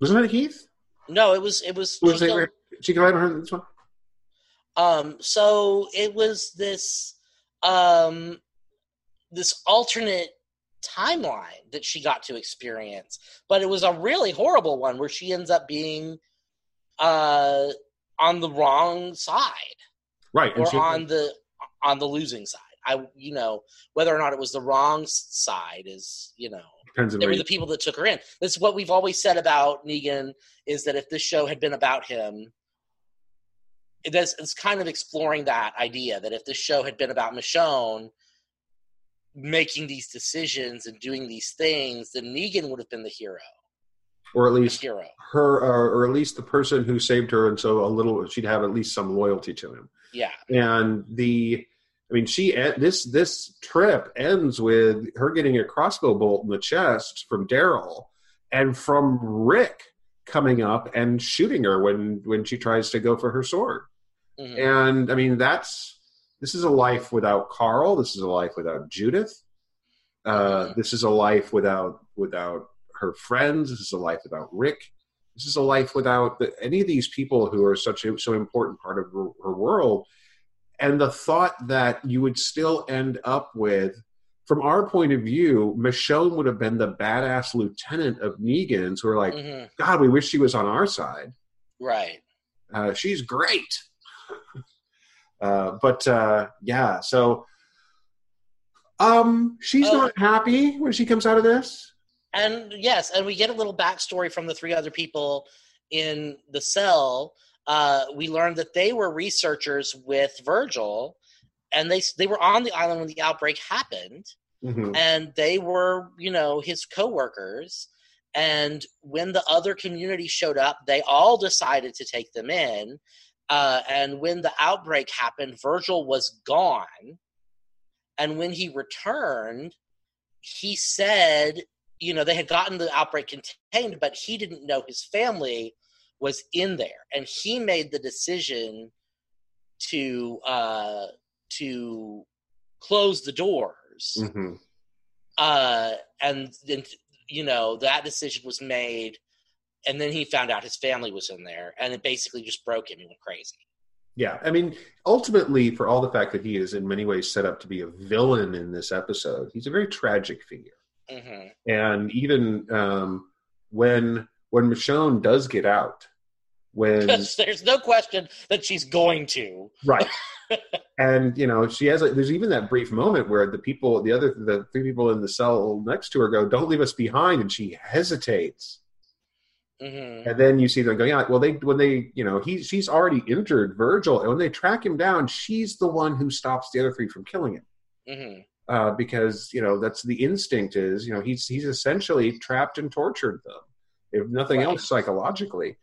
Speaker 3: Wasn't it Heath?
Speaker 2: No, it was it was.
Speaker 3: Was
Speaker 2: she
Speaker 3: it?
Speaker 2: killed-
Speaker 3: She can write on her this one.
Speaker 2: Um, so it was this um this alternate timeline that she got to experience, but it was a really horrible one where she ends up being uh on the wrong side
Speaker 3: Right. and
Speaker 2: or
Speaker 3: she-
Speaker 2: on the on the losing side. I you know whether or not it was the wrong side is you know
Speaker 3: depends
Speaker 2: they were the people that took her in. This is what we've always said about Negan is that if this show had been about him, it is, it's kind of exploring that idea that if this show had been about Michonne making these decisions and doing these things, then Negan would have been the hero.
Speaker 3: or at
Speaker 2: The
Speaker 3: least
Speaker 2: hero.
Speaker 3: her, uh, or at least the person who saved her, and so a little she'd have at least some loyalty to him.
Speaker 2: Yeah.
Speaker 3: And the I mean, she this this trip ends with her getting a crossbow bolt in the chest from Daryl, and from Rick coming up and shooting her when when she tries to go for her sword. Mm-hmm. And I mean, that's this is a life without Carl. This is a life without Judith. Uh, mm-hmm. This is a life without without her friends. This is a life without Rick. This is a life without the, any of these people who are such a so important part of her, her world and the thought that you would still end up with from our point of view, Michonne would have been the badass lieutenant of Negan's who are like, mm-hmm. God, we wish she was on our side.
Speaker 2: Right.
Speaker 3: Uh, she's great. uh, but uh, yeah, so um, she's oh. not happy when she comes out of this.
Speaker 2: And yes, and we get a little backstory from the three other people in the cell uh, we learned that they were researchers with Virgil, and they they were on the island when the outbreak happened, mm-hmm. and they were you know his coworkers. And when the other community showed up, they all decided to take them in. Uh, and when the outbreak happened, Virgil was gone. And when he returned, he said, you know, they had gotten the outbreak contained, but he didn't know his family was in there, and he made the decision to uh, to close the doors. Mm-hmm. Uh, and then you know that decision was made, and then he found out his family was in there, and it basically just broke him. He went crazy.
Speaker 3: Yeah, I mean, ultimately, for all the fact that he is in many ways set up to be a villain in this episode, he's a very tragic figure. Mm-hmm. And even um, when when Michonne does get out, when
Speaker 2: there's no question that she's going to,
Speaker 3: right? and you know, she has. A, there's even that brief moment where the people, the other, the three people in the cell next to her go, "Don't leave us behind," and she hesitates. Mm-hmm. And then you see them going, yeah, well, they when they, you know, he she's already injured Virgil, and when they track him down, she's the one who stops the other three from killing him. Mm-hmm. Uh, because you know that's the instinct is you know he's he's essentially trapped and tortured them if nothing right. else psychologically.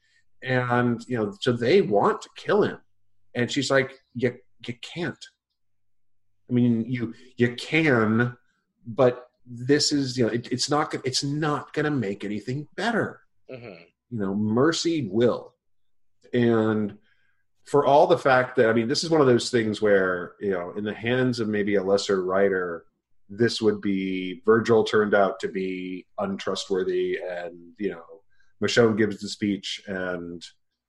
Speaker 3: And you know so they want to kill him. And she's like you you can't. I mean you you can but this is you know it, it's not it's not going to make anything better. Mm-hmm. you know mercy will. And for all the fact that i mean this is one of those things where you know in the hands of maybe a lesser writer this would be virgil turned out to be untrustworthy and you know Michonne gives the speech, and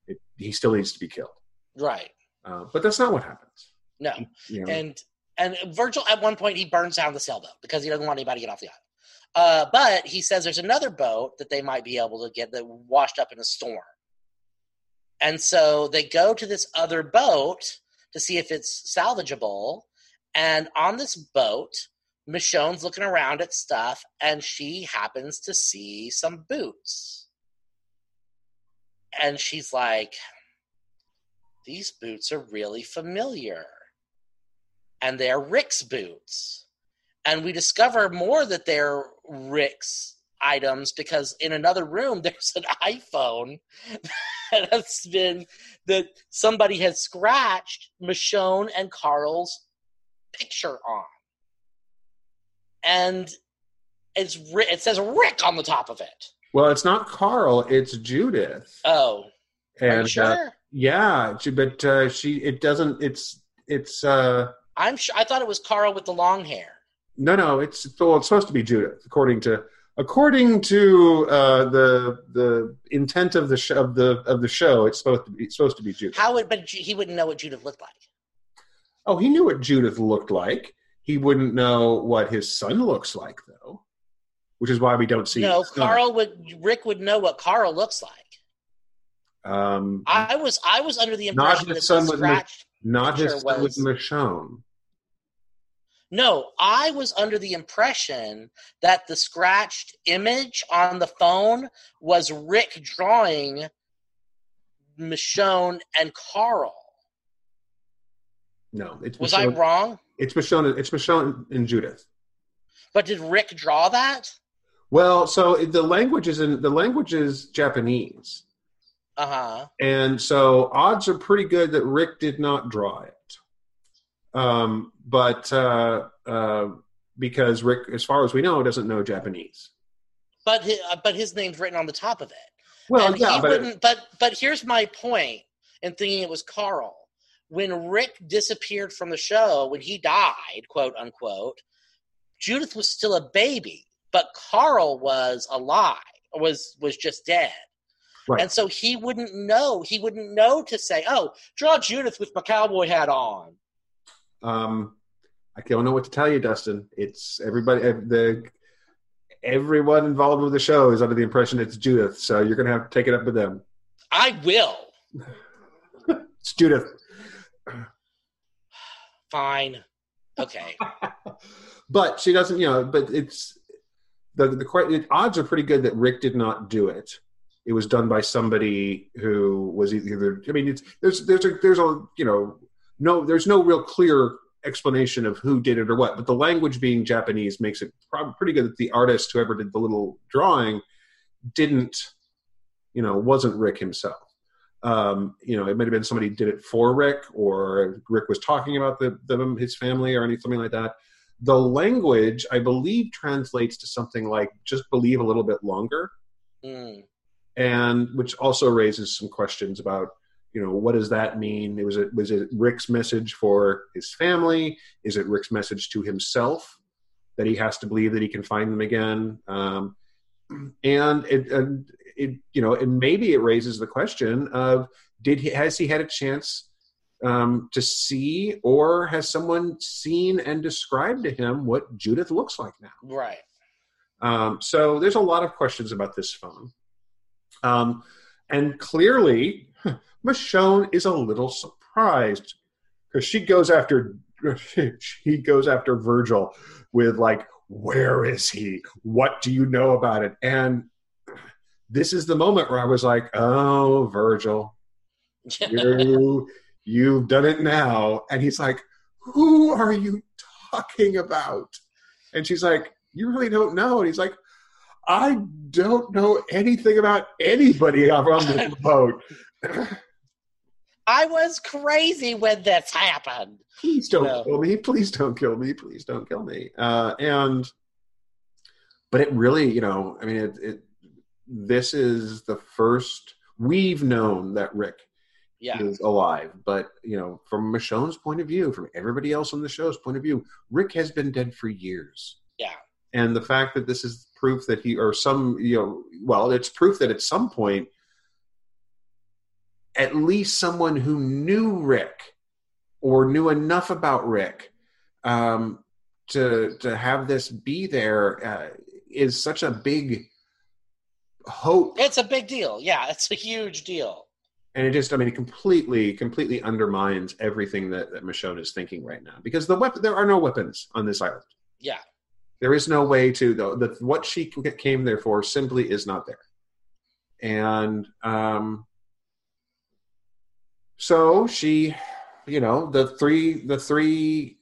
Speaker 3: it, he still needs to be killed.
Speaker 2: Right.
Speaker 3: Uh, but that's not what happens.
Speaker 2: No. You know? And and Virgil at one point he burns down the sailboat because he doesn't want anybody to get off the island. Uh, but he says there's another boat that they might be able to get that washed up in a storm. And so they go to this other boat to see if it's salvageable. And on this boat, Michonne's looking around at stuff and she happens to see some boots and she's like, These boots are really familiar. And they're Rick's boots. And we discover more that they're Rick's items because in another room there's an iPhone that has been that somebody has scratched Michonne and Carl's picture on. And it's it says Rick on the top of it.
Speaker 3: Well, it's not Carl; it's Judith.
Speaker 2: Oh,
Speaker 3: and
Speaker 2: uh, sure?
Speaker 3: uh, yeah, but uh, she it doesn't. It's it's. uh
Speaker 2: I'm sure. I thought it was Carl with the long hair.
Speaker 3: No, no, it's well, it's supposed to be Judith, according to according to uh, the the intent of the sh- of the of the show. It's supposed to be it's supposed to be Judith.
Speaker 2: How would but he wouldn't know what Judith looked like?
Speaker 3: Oh, he knew what Judith looked like. He wouldn't know what his son looks like, though which is why we don't see.
Speaker 2: No, Carl would. Rick would know what Carl looks like. Um, I was I was under the impression that son the scratched
Speaker 3: not his son was, Michonne.
Speaker 2: No, I was under the impression that the scratched image on the phone was Rick drawing Michonne and Carl.
Speaker 3: No, it's
Speaker 2: was Michonne, I wrong?
Speaker 3: It's Michonne. It's Michonne and Judith.
Speaker 2: But did Rick draw that?
Speaker 3: Well, so the language is in the language is Japanese.
Speaker 2: Uh huh.
Speaker 3: And so odds are pretty good that Rick did not draw it. Um, but uh, uh, because Rick, as far as we know, doesn't know Japanese.
Speaker 2: But his, uh, but his name's written on the top of it.
Speaker 3: Well,
Speaker 2: and
Speaker 3: yeah,
Speaker 2: he
Speaker 3: but
Speaker 2: wouldn't. But but here's my point in thinking it was Carl. When Rick disappeared from the show, when he died, quote unquote, Judith was still a baby, but Carl was alive, was was just dead.
Speaker 3: Right.
Speaker 2: And so he wouldn't know. He wouldn't know to say, "Oh, draw Judith with my cowboy hat on."
Speaker 3: um, I don't know what to tell you, Dustin. It's everybody. The everyone involved with the show is under the impression it's Judith, so you're going to have to take it up with them.
Speaker 2: I will.
Speaker 3: It's Judith.
Speaker 2: Fine. Okay.
Speaker 3: but she doesn't, you know. But it's the the, the odds are pretty good that Rick did not do it. It was done by somebody who was either. I mean, it's there's there's a there's a you know no there's no real clear explanation of who did it or what. But the language being Japanese makes it probably pretty good that the artist whoever did the little drawing didn't you know wasn't Rick himself. Um, you know, it might have been somebody did it for Rick, or Rick was talking about the, his family or anything like that. The language, I believe, translates to something like "just believe a little bit longer,"
Speaker 2: Mm.
Speaker 3: and which also raises some questions about, you know, what does that mean? It was it was it Rick's message for his family? Is it Rick's message to himself that he has to believe that he can find them again? Um, and it, and it, you know, and maybe it raises the question of did he has he had a chance um, to see, or has someone seen and described to him what Judith looks like now?
Speaker 2: Right.
Speaker 3: Um, so there's a lot of questions about this phone. Um, and clearly, Michonne is a little surprised because she goes after she goes after Virgil with like, "Where is he? What do you know about it?" And this is the moment where I was like, "Oh, Virgil, you you've done it now." And he's like, "Who are you talking about?" And she's like, "You really don't know." And he's like, "I don't know anything about anybody on this boat."
Speaker 2: I was crazy when this happened.
Speaker 3: please don't
Speaker 2: No.
Speaker 3: kill me please don't kill me please don't kill me uh, and but it really you know i mean it, it this is the first we've known that rick
Speaker 2: Yeah.
Speaker 3: is alive but you know from michonne's point of view from everybody else on the show's point of view rick has been dead for years
Speaker 2: Yeah.
Speaker 3: and the fact that this is proof that he or some you know well it's proof that at some point at least someone who knew rick or knew enough about rick um, to to have this be there uh, is such a big hope
Speaker 2: It's a big deal. Yeah, it's a huge deal.
Speaker 3: and it just i mean it completely completely undermines everything that, that michonne is thinking right now because the weapon there are no weapons on this island
Speaker 2: Yeah.
Speaker 3: there is no way to the, the what she came there for simply is not there and um so she you know the three the three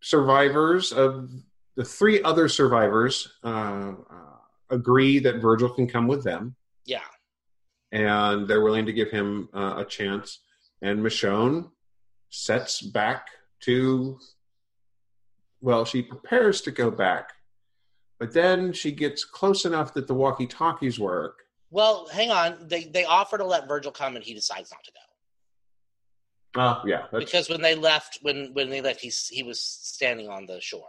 Speaker 3: survivors of the three other survivors uh, uh, agree that virgil can come with them
Speaker 2: Yeah.
Speaker 3: and they're willing to give him uh, a chance. And Michonne sets back to, well, she prepares to go back, but then she gets close enough that the walkie talkies work.
Speaker 2: Well, hang on. They they offer to let Virgil come, and he decides not to go
Speaker 3: Oh, yeah.
Speaker 2: Because when they left, when when they left, he's he was standing on the shore.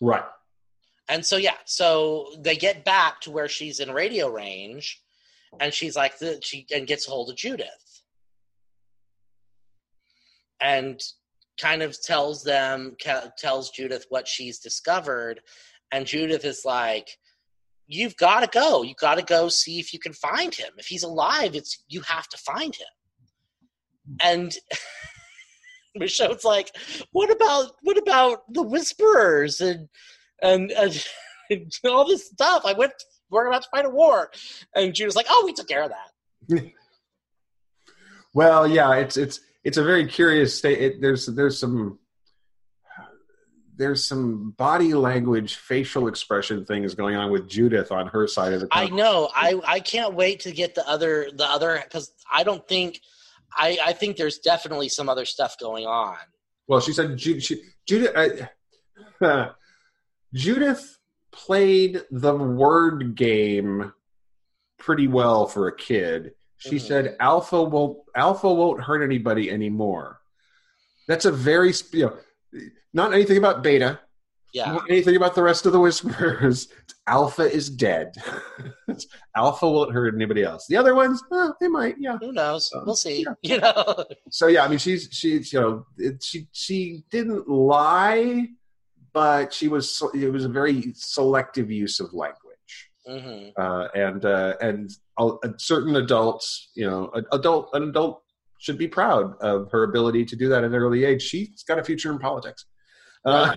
Speaker 3: right.
Speaker 2: And so yeah, so they get back to where she's in radio range, and she's like the she and gets a hold of Judith, and kind of tells them tells Judith what she's discovered, and Judith is like, "You've got to go. You got to go see if you can find him. If he's alive, it's you have to find him." And Michonne's like, "What about what about the whisperers and?" And, and, and all this stuff. I went. We're about to fight a war, and Judith's like, "Oh, we took care of that."
Speaker 3: Well, yeah, it's it's it's a very curious state. It, there's there's some there's some body language, facial expression things going on with Judith on her side of the.
Speaker 2: I know. I I can't wait to get the other the other because I don't think I, I think there's definitely some other stuff going on.
Speaker 3: Well, she said she, Judith. Uh, Judith played the word game pretty well for a kid. She
Speaker 2: Mhm.
Speaker 3: said alpha won't alpha won't hurt anybody anymore. That's a very you know, not anything about beta,
Speaker 2: Yeah.
Speaker 3: not anything about the rest of the whisperers. Alpha is dead. alpha won't hurt anybody else. The other ones, well, they might, yeah.
Speaker 2: Who knows?
Speaker 3: Um,
Speaker 2: We'll see.
Speaker 3: yeah.
Speaker 2: You know.
Speaker 3: So yeah, I mean, she's she's you know it, she she didn't lie, but she was it was a very selective use of language.
Speaker 2: hmm
Speaker 3: uh, and uh, and certain adults, you know, an adult an adult should be proud of her ability to do that at an early age. She's got a future in politics. Uh,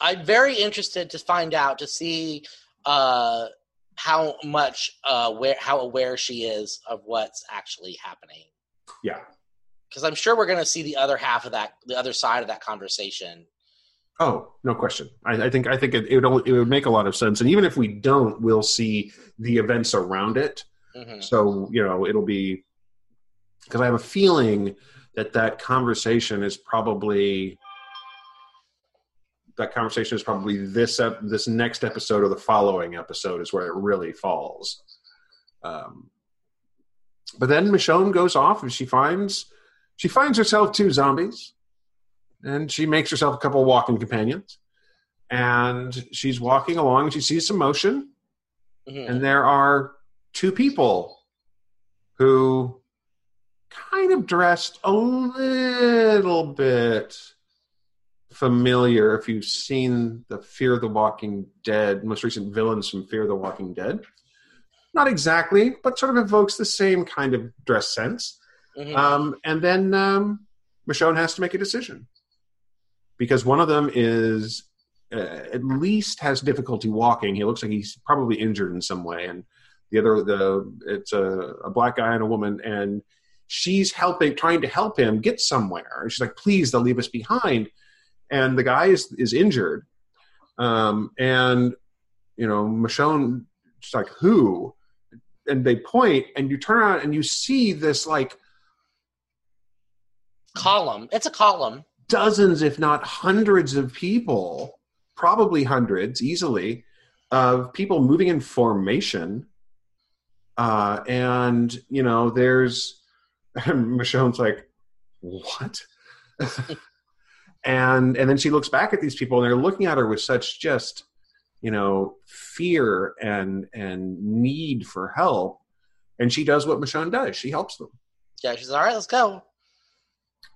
Speaker 2: I'm very interested to find out to see uh, how much uh, where how aware she is of what's actually happening.
Speaker 3: yeah.
Speaker 2: Because I'm sure we're going to see the other half of that, the other side of that conversation.
Speaker 3: Oh, no question. I, I think I think it, it would it would make a lot of sense, and even if we don't, we'll see the events around it.
Speaker 2: hmm
Speaker 3: So you know, it'll be because I have a feeling that that conversation is probably that conversation is probably this ep- this next episode or the following episode is where it really falls. Um, but then Michonne goes off and she finds she finds herself two zombies, and she makes herself a couple walking companions, and she's walking along and she sees some motion,
Speaker 2: hmm
Speaker 3: and there are two people who kind of dressed a little bit familiar. If you've seen the Fear of the Walking Dead, most recent villains from Fear of the Walking Dead. Not exactly, but sort of evokes the same kind of dress sense.
Speaker 2: hmm
Speaker 3: Um, and then um, Michonne has to make a decision because one of them is uh, at least has difficulty walking. He looks like he's probably injured in some way, and the other the it's a, a black guy and a woman, and she's helping, trying to help him get somewhere. And she's like, "Please, they'll leave us behind." And the guy is is injured, um, and you know Michonne, she's like, "Who?" And they point, and you turn around and you see this like
Speaker 2: Column. It's a column.
Speaker 3: Dozens, if not hundreds of people, probably hundreds easily, of people moving in formation. Uh, and, you know, there's Michonne's like, what? and and then she looks back at these people and they're looking at her with such just, you know, fear and and need for help. And she does what Michonne does. She helps them
Speaker 2: Yeah, she's all right. Let's go.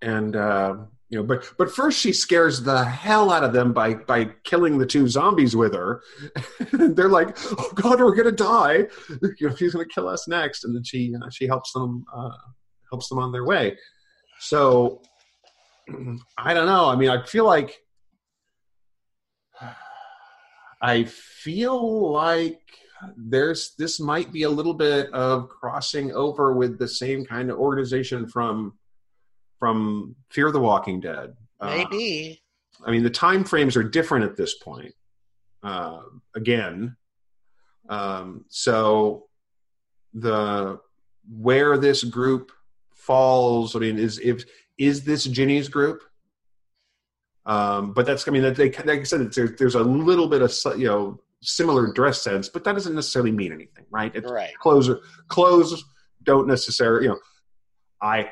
Speaker 3: and uh, you know, but but first she scares the hell out of them by by killing the two zombies with her. They're like, "Oh God, we're gonna die! You know, he's gonna kill us next." And then she uh, she helps them uh, helps them on their way. So I don't know. I mean, I feel like I feel like there's this might be a little bit of crossing over with the same kind of organization from from Fear the Walking Dead. Uh,
Speaker 2: Maybe.
Speaker 3: I mean, the time frames are different at this point. Uh, again, um, so the where this group falls. I mean, is if is this Ginny's group? Um, but that's I mean, that they like I said, there's there's a little bit of you know similar dress sense, but that doesn't necessarily mean anything, right? It's,
Speaker 2: Right.
Speaker 3: clothes clothes don't necessarily you know i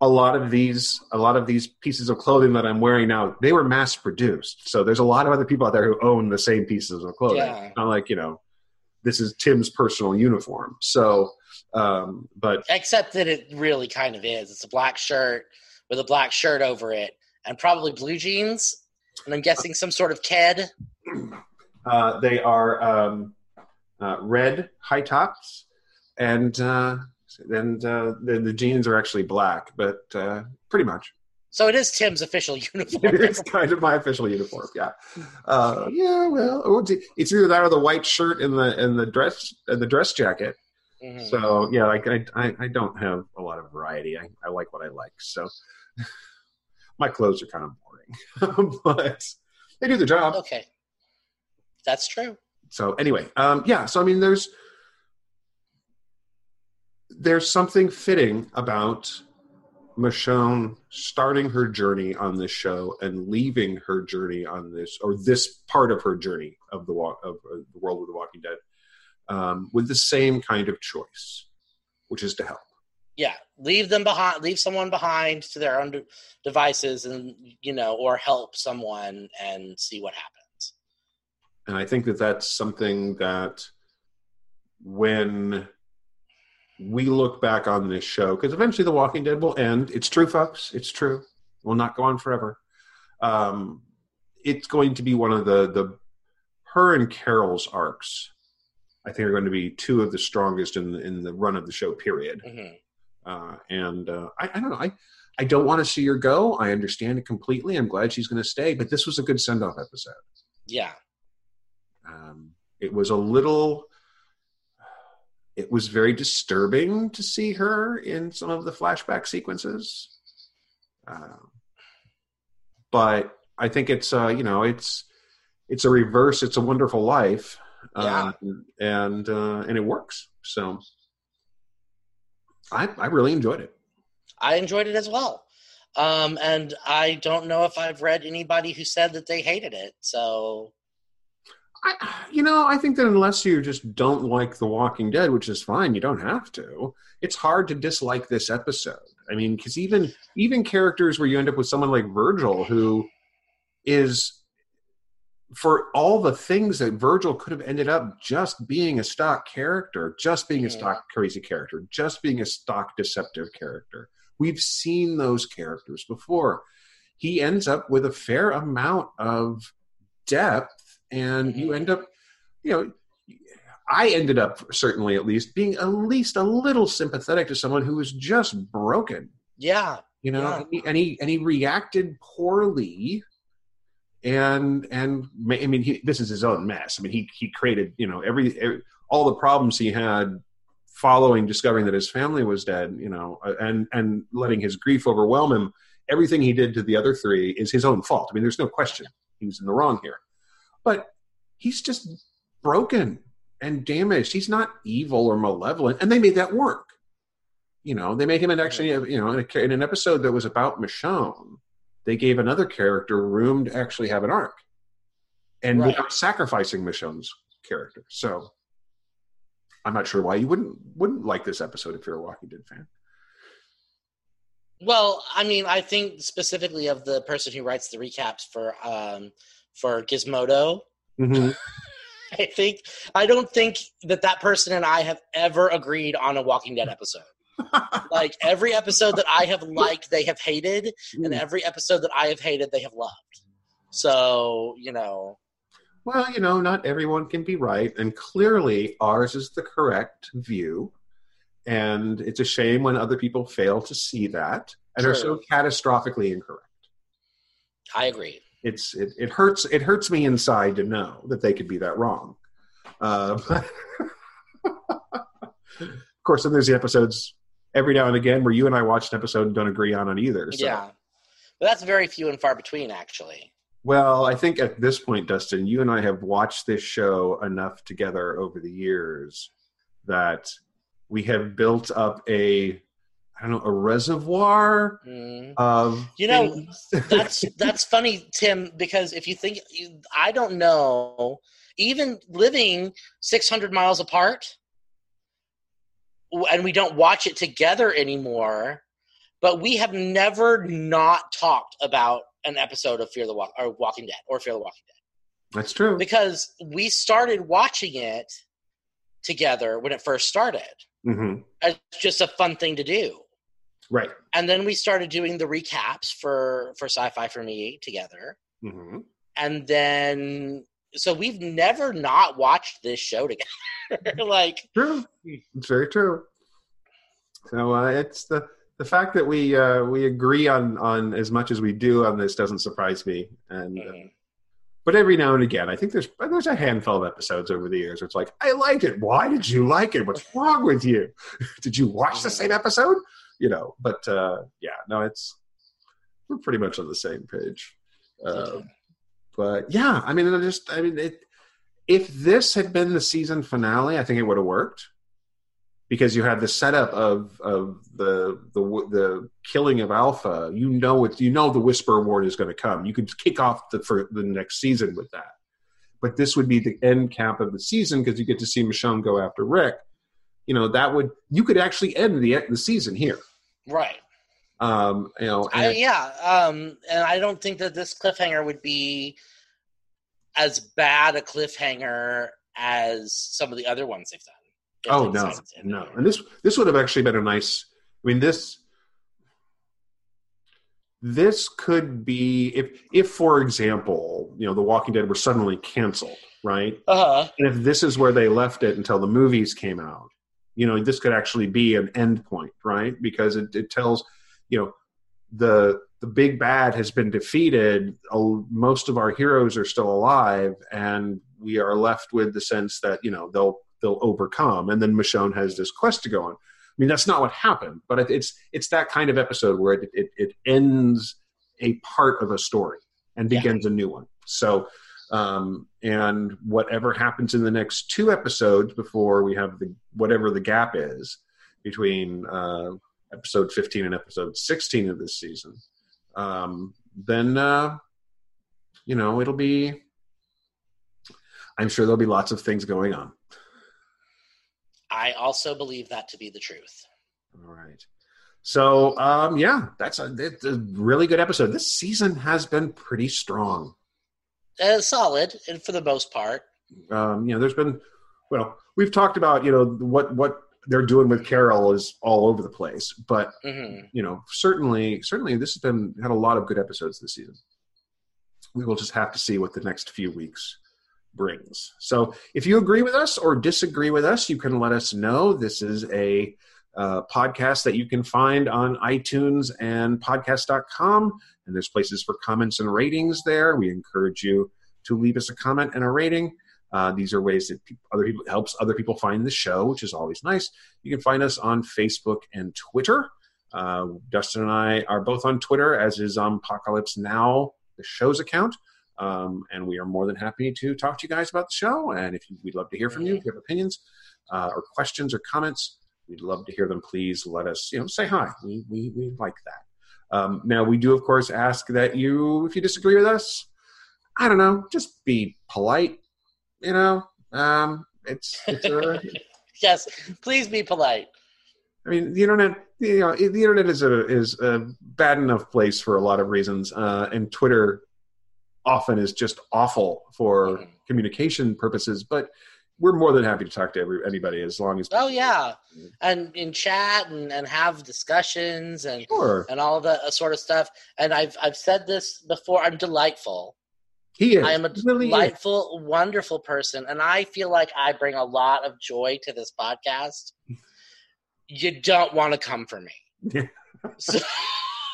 Speaker 3: a lot of these a lot of these pieces of clothing that i'm wearing now they were mass produced so there's a lot of other people out there who own the same pieces of clothing
Speaker 2: Yeah.
Speaker 3: Not like you know this is tim's personal uniform so um but
Speaker 2: Except that it really kind of is. It's a black shirt with a black shirt over it, and probably blue jeans, and I'm guessing some sort of ked.
Speaker 3: uh they are um uh red high tops and uh and uh the, the jeans are actually black but uh pretty much
Speaker 2: So it is Tim's official uniform.
Speaker 3: it's kind of my official uniform. Yeah, uh, yeah. Well, oh, it's- it's either that or the white shirt and the and the dress and the dress jacket.
Speaker 2: Mhm.
Speaker 3: So yeah, like I, I I don't have a lot of variety. I, I like what I like. So my clothes are kind of boring, but they do the job.
Speaker 2: Okay, that's true.
Speaker 3: So anyway, um, yeah. So I mean, there's there's something fitting about Michonne starting her journey on this show and leaving her journey on this, or this part of her journey of the walk of uh, the world of the Walking Dead, um, with the same kind of choice, which is to help.
Speaker 2: Yeah, leave them behind. Leave someone behind to their own devices, and you know, or help someone and see what happens.
Speaker 3: And I think that that's something that when we look back on this show because eventually the walking dead will end. It's true folks. It's true. It will not go on forever. Um, it's going to be one of the the her and carol's arcs i think are going to be two of the strongest in the, in the run of the show period.
Speaker 2: Hmm
Speaker 3: uh, and uh, I, I don't know. I i don't want to see her go. I understand it completely. I'm glad she's going to stay but this was a good send-off episode.
Speaker 2: Yeah,
Speaker 3: um, it was a little it was very disturbing to see her in some of the flashback sequences um, but i think it's uh, you know it's it's a reverse it's a wonderful life uh, and uh, and it works so i i really enjoyed it
Speaker 2: I enjoyed it as well. Um, and I don't know if I've read anybody who said that they hated it. So
Speaker 3: I, you know, I think that unless you just don't like The Walking Dead, which is fine, you don't have to. It's hard to dislike this episode. I mean, because even even characters where you end up with someone like Virgil, who is for all the things that Virgil could have ended up just being a stock character, just being a stock crazy character, just being a stock deceptive character. We've seen those characters before. He ends up with a fair amount of depth, and you
Speaker 2: Mhm.
Speaker 3: end up, you know, I ended up certainly at least being at least a little sympathetic to someone who was just broken.
Speaker 2: Yeah,
Speaker 3: you know
Speaker 2: Yeah.
Speaker 3: and, he, and he and he reacted poorly. And and i mean he, this is his own mess. I mean he he created you know every, every all the problems he had following discovering that his family was dead you know uh, and and letting his grief overwhelm him. Everything he did to the other three is his own fault. I mean there's no question. He was in the wrong here but he's just broken and damaged. He's not evil or malevolent and they made that work. You know they made him an actually you know in, a, in an episode that was about michonne they gave another character room to actually have an arc. And
Speaker 2: Right.
Speaker 3: without sacrificing michonne's character. So i'm not sure why you wouldn't wouldn't like this episode if you're a walking dead fan.
Speaker 2: Well, I mean, I think specifically of the person who writes the recaps for um, for Gizmodo.
Speaker 3: mm-hmm.
Speaker 2: I think I don't think that that person and I have ever agreed on a Walking Dead episode. like every episode that I have liked, they have hated, and every episode that I have hated, they have loved. So you know,
Speaker 3: well you know not everyone can be right and clearly ours is the correct view and it's a shame when other people fail to see that and are so catastrophically incorrect
Speaker 2: I agree.
Speaker 3: It's it, it hurts it hurts me inside to know that they could be that wrong uh, of course then there's the episodes every now and again where you and i watch an episode and don't agree on it either so.
Speaker 2: Yeah, but that's very few and far between, actually.
Speaker 3: well i think at this point dustin you and i have watched this show enough together over the years that we have built up a i don't know a reservoir
Speaker 2: Mm.
Speaker 3: of
Speaker 2: You know, that's that's funny, Tim, because if you think you- I don't know, even living 600 miles apart, and we don't watch it together anymore, but we have never not talked about an episode of Fear the Walk or Walking Dead or Fear the Walking Dead.
Speaker 3: That's true.
Speaker 2: Because we started watching it together when it first started.
Speaker 3: Hmm
Speaker 2: as just a fun thing to do.
Speaker 3: Right
Speaker 2: And then we started doing the recaps for for Sci-Fi for Me together.
Speaker 3: hmm
Speaker 2: and then so we've never not watched this show together like
Speaker 3: True. It's very true. So uh, it's the the fact that we uh, we agree on on as much as we do on this doesn't surprise me. And uh,
Speaker 2: mm,
Speaker 3: but every now and again, I think there's there's a handful of episodes over the years where it's like I liked it. Why did you like it? What's wrong with you? did you watch the same episode? You know. But uh, yeah, no, it's we're pretty much on the same page. Uh, but yeah, I mean, I just I mean, it, if this had been the season finale, I think it would have worked. because you had the setup of of the the the killing of Alpha. You know it. You know the Whisperer War is going to come. You could kick off the for the next season with that. But this would be the end cap of the season because you get to see Michonne go after Rick. You know that would you could actually end the the season here.
Speaker 2: Right.
Speaker 3: Um, you know,
Speaker 2: I, yeah, um, and I don't think that this cliffhanger would be as bad a cliffhanger as some of the other ones they've done.
Speaker 3: Oh no, no, and this this would have actually been a nice. I mean, this this could be if if for example, you know, The Walking Dead were suddenly canceled, right?
Speaker 2: Uh-huh.
Speaker 3: And if this is where they left it until the movies came out, you know, this could actually be an end point, right? Because it, it tells, you know, the the big bad has been defeated. Most of our heroes are still alive, and we are left with the sense that you know they'll they'll overcome. And then Michonne has this quest to go on. I mean, that's not what happened, but it's it's that kind of episode where it it, it ends a part of a story and begins yeah. a new one. So, um, and whatever happens in the next two episodes before we have the whatever the gap is between uh, episode 15 and episode 16 of this season, um, then uh, you know it'll be. I'm sure there'll be lots of things going on.
Speaker 2: I also believe that to be the truth.
Speaker 3: All right. So, um, yeah, that's a, it's a really good episode. This season has been pretty strong.
Speaker 2: Uh, solid, and for the most part.
Speaker 3: Um, you know, there's been, well, we've talked about, you know, what what they're doing with Carol is all over the place, but mm-hmm. you know, certainly, certainly, this has been had a lot of good episodes this season. We will just have to see what the next few weeks brings. So if you agree with us or disagree with us, you can let us know. This is a uh, podcast that you can find on iTunes and podcast.com. And there's places for comments and ratings there. We encourage you to leave us a comment and a rating. Uh, these are ways that other people helps other people find the show, which is always nice. You can find us on Facebook and Twitter. Uh, Dustin and I are both on Twitter, as is Zombpocalypse Now, the show's account. Um, and we are more than happy to talk to you guys about the show. And if you, we'd love to hear from you, if you have opinions uh, or questions or comments, we'd love to hear them. Please let us, you know, say hi. We we, we like that. Um, now we do, of course, ask that you, if you disagree with us, I don't know, just be polite. You know, um, it's it's a,
Speaker 2: yes. Please be polite.
Speaker 3: I mean, the internet, you know, the internet is a is a bad enough place for a lot of reasons, uh, and Twitter often is just awful for mm-hmm. communication purposes, but we're more than happy to talk to every, anybody as long as.
Speaker 2: Oh yeah, and in chat and, and have discussions and
Speaker 3: sure.
Speaker 2: and all that uh, sort of stuff. And I've I've said this before. I'm delightful.
Speaker 3: He is.
Speaker 2: I am a really delightful, is. wonderful person, and I feel like I bring a lot of joy to this podcast. you don't want to come for me. So,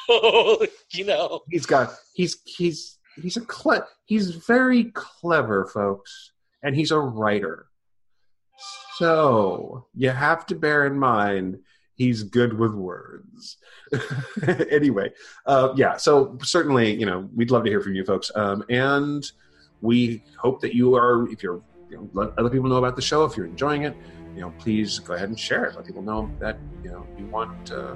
Speaker 2: you know,
Speaker 3: he's got he's he's he's a cle- he's very clever, folks, and he's a writer. So you have to bear in mind he's good with words. anyway, uh, yeah. So certainly, you know, we'd love to hear from you, folks, um, and we hope that you are, if you're, you know, let other people know about the show. If you're enjoying it, you know, please go ahead and share it. Let people know that you know you want. Uh,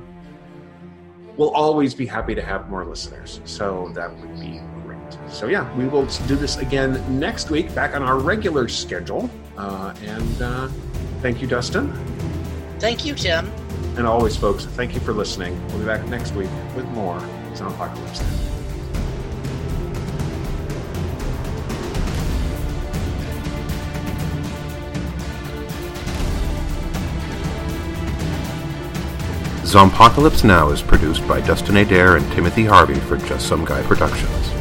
Speaker 3: we'll always be happy to have more listeners. So that would be great. so, yeah, we will do this again next week, back on our regular schedule. Uh, and uh, thank you, Dustin.
Speaker 2: Thank you, Tim.
Speaker 3: And always, folks, thank you for listening. We'll be back next week with more Zombpocalypse.
Speaker 4: Zombpocalypse Now is produced by Dustin Adair and Timothy Harvey for Just Some Guy Productions.